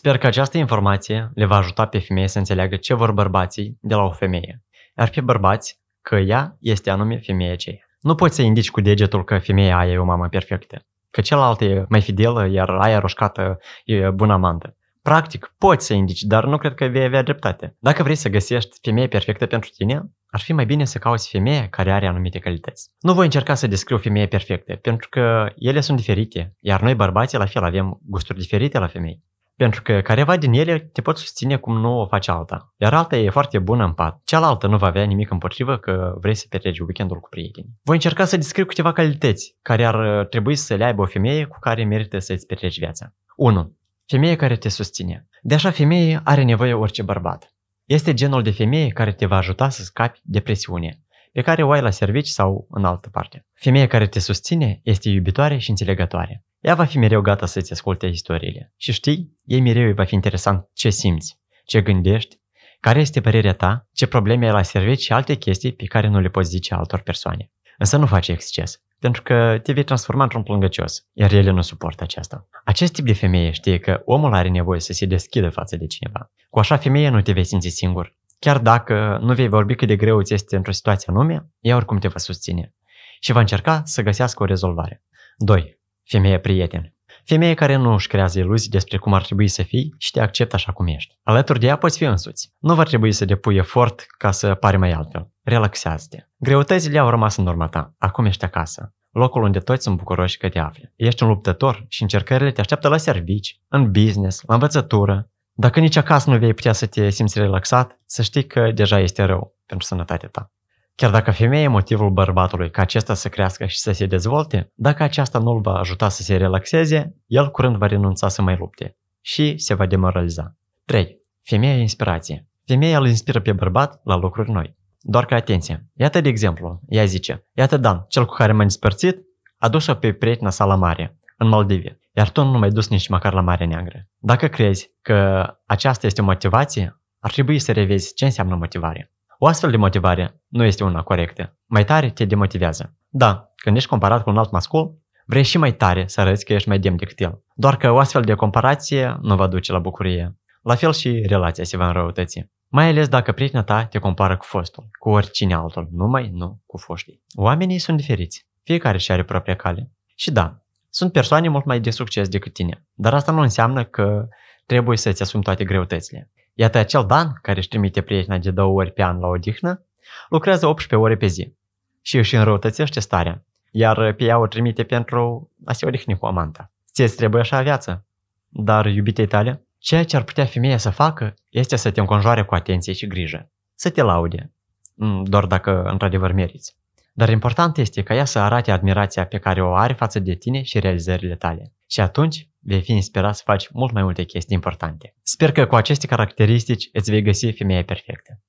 Sper că această informație le va ajuta pe femei să înțeleagă ce vor bărbații de la o femeie, iar pe bărbați că ea este anume femeia aceea. Nu poți să indici cu degetul că femeia aia e o mamă perfectă, că cealaltă e mai fidelă, iar aia roșcată e bună amantă. Practic, poți să indici, dar nu cred că vei avea dreptate. Dacă vrei să găsești femeia perfectă pentru tine, ar fi mai bine să cauți femeia care are anumite calități. Nu voi încerca să descriu femeie perfecte, pentru că ele sunt diferite, iar noi bărbații la fel avem gusturi diferite la femei. Pentru că careva din ele te pot susține cum nu o face alta. Iar alta e foarte bună în pat. Cealaltă nu va avea nimic împotrivă că vrei să petreci weekendul cu prieteni. Voi încerca să descriu câteva calități care ar trebui să le aibă o femeie cu care merită să-ți petreci viața. 1. Femeie care te susține. De așa femeie are nevoie orice bărbat. Este genul de femeie care te va ajuta să scapi de presiune, pe care o ai la servici sau în altă parte. Femeia care te susține este iubitoare și înțelegătoare. Ea va fi mereu gata să-ți asculte istoriile. Și știi, ei mereu îi va fi interesant ce simți, ce gândești, care este părerea ta, ce probleme ai la servici și alte chestii pe care nu le poți zice altor persoane. Însă nu face exces, pentru că te vei transforma într-un plângăcios, iar ele nu suportă aceasta. Acest tip de femeie știe că omul are nevoie să se deschidă față de cineva. Cu așa femeie nu te vei simți singur. Chiar dacă nu vei vorbi cât de greu îți este într-o situație anume, ea oricum te va susține și va încerca să găsească o rezolvare. 2. Femeie prieten. Femeie care nu își creează iluzii despre cum ar trebui să fii și te acceptă așa cum ești. Alături de ea poți fi însuți. Nu va trebui să depui efort ca să pari mai altfel. Relaxează-te. Greutățile au rămas în urma ta. Acum ești acasă. Locul unde toți sunt bucuroși că te afli. Ești un luptător și încercările te așteaptă la servici, în business, la învățătură. Dacă nici acasă nu vei putea să te simți relaxat, să știi că deja este rău pentru sănătatea ta. Chiar dacă femeia e motivul bărbatului ca acesta să crească și să se dezvolte, dacă aceasta nu îl va ajuta să se relaxeze, el curând va renunța să mai lupte și se va demoraliza. 3. Femeia e inspirație. Femeia îl inspiră pe bărbat la lucruri noi. Doar că atenție. Iată de exemplu, ea zice, iată Dan, cel cu care m-am despărțit, a dus-o pe prietena sa la mare, în Maldive, iar tu nu mai dus nici măcar la Marea Neagră. Dacă crezi că aceasta este o motivație, ar trebui să revezi ce înseamnă motivare. O astfel de motivare nu este una corectă. Mai tare te demotivează. Da, când ești comparat cu un alt mascul, vrei și mai tare să arăți că ești mai demn decât el. Doar că o astfel de comparație nu va duce la bucurie. La fel și relația se va înrăutăți. Mai ales dacă prietena ta te compară cu fostul, cu oricine altul, numai nu cu foștii. Oamenii sunt diferiți. Fiecare și are propria cale. Și da, sunt persoane mult mai de succes decât tine, dar asta nu înseamnă că trebuie să-ți asumi toate greutățile. Iată acel Dan, care își trimite prietena de două ori pe an la odihnă, lucrează 18 ore pe zi și își înrăutățește starea, iar pe ea o trimite pentru a se odihni cu amanta. Ție-ți trebuie așa viață. Dar, iubite tale, ceea ce ar putea femeia să facă este să te înconjoare cu atenție și grijă, să te laude, mm, doar dacă într-adevăr meriți. Dar important este ca ea să arate admirația pe care o are față de tine și realizările tale. Și atunci vei fi inspirat să faci mult mai multe chestii importante. Sper că cu aceste caracteristici îți vei găsi femeia perfectă.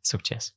Succes!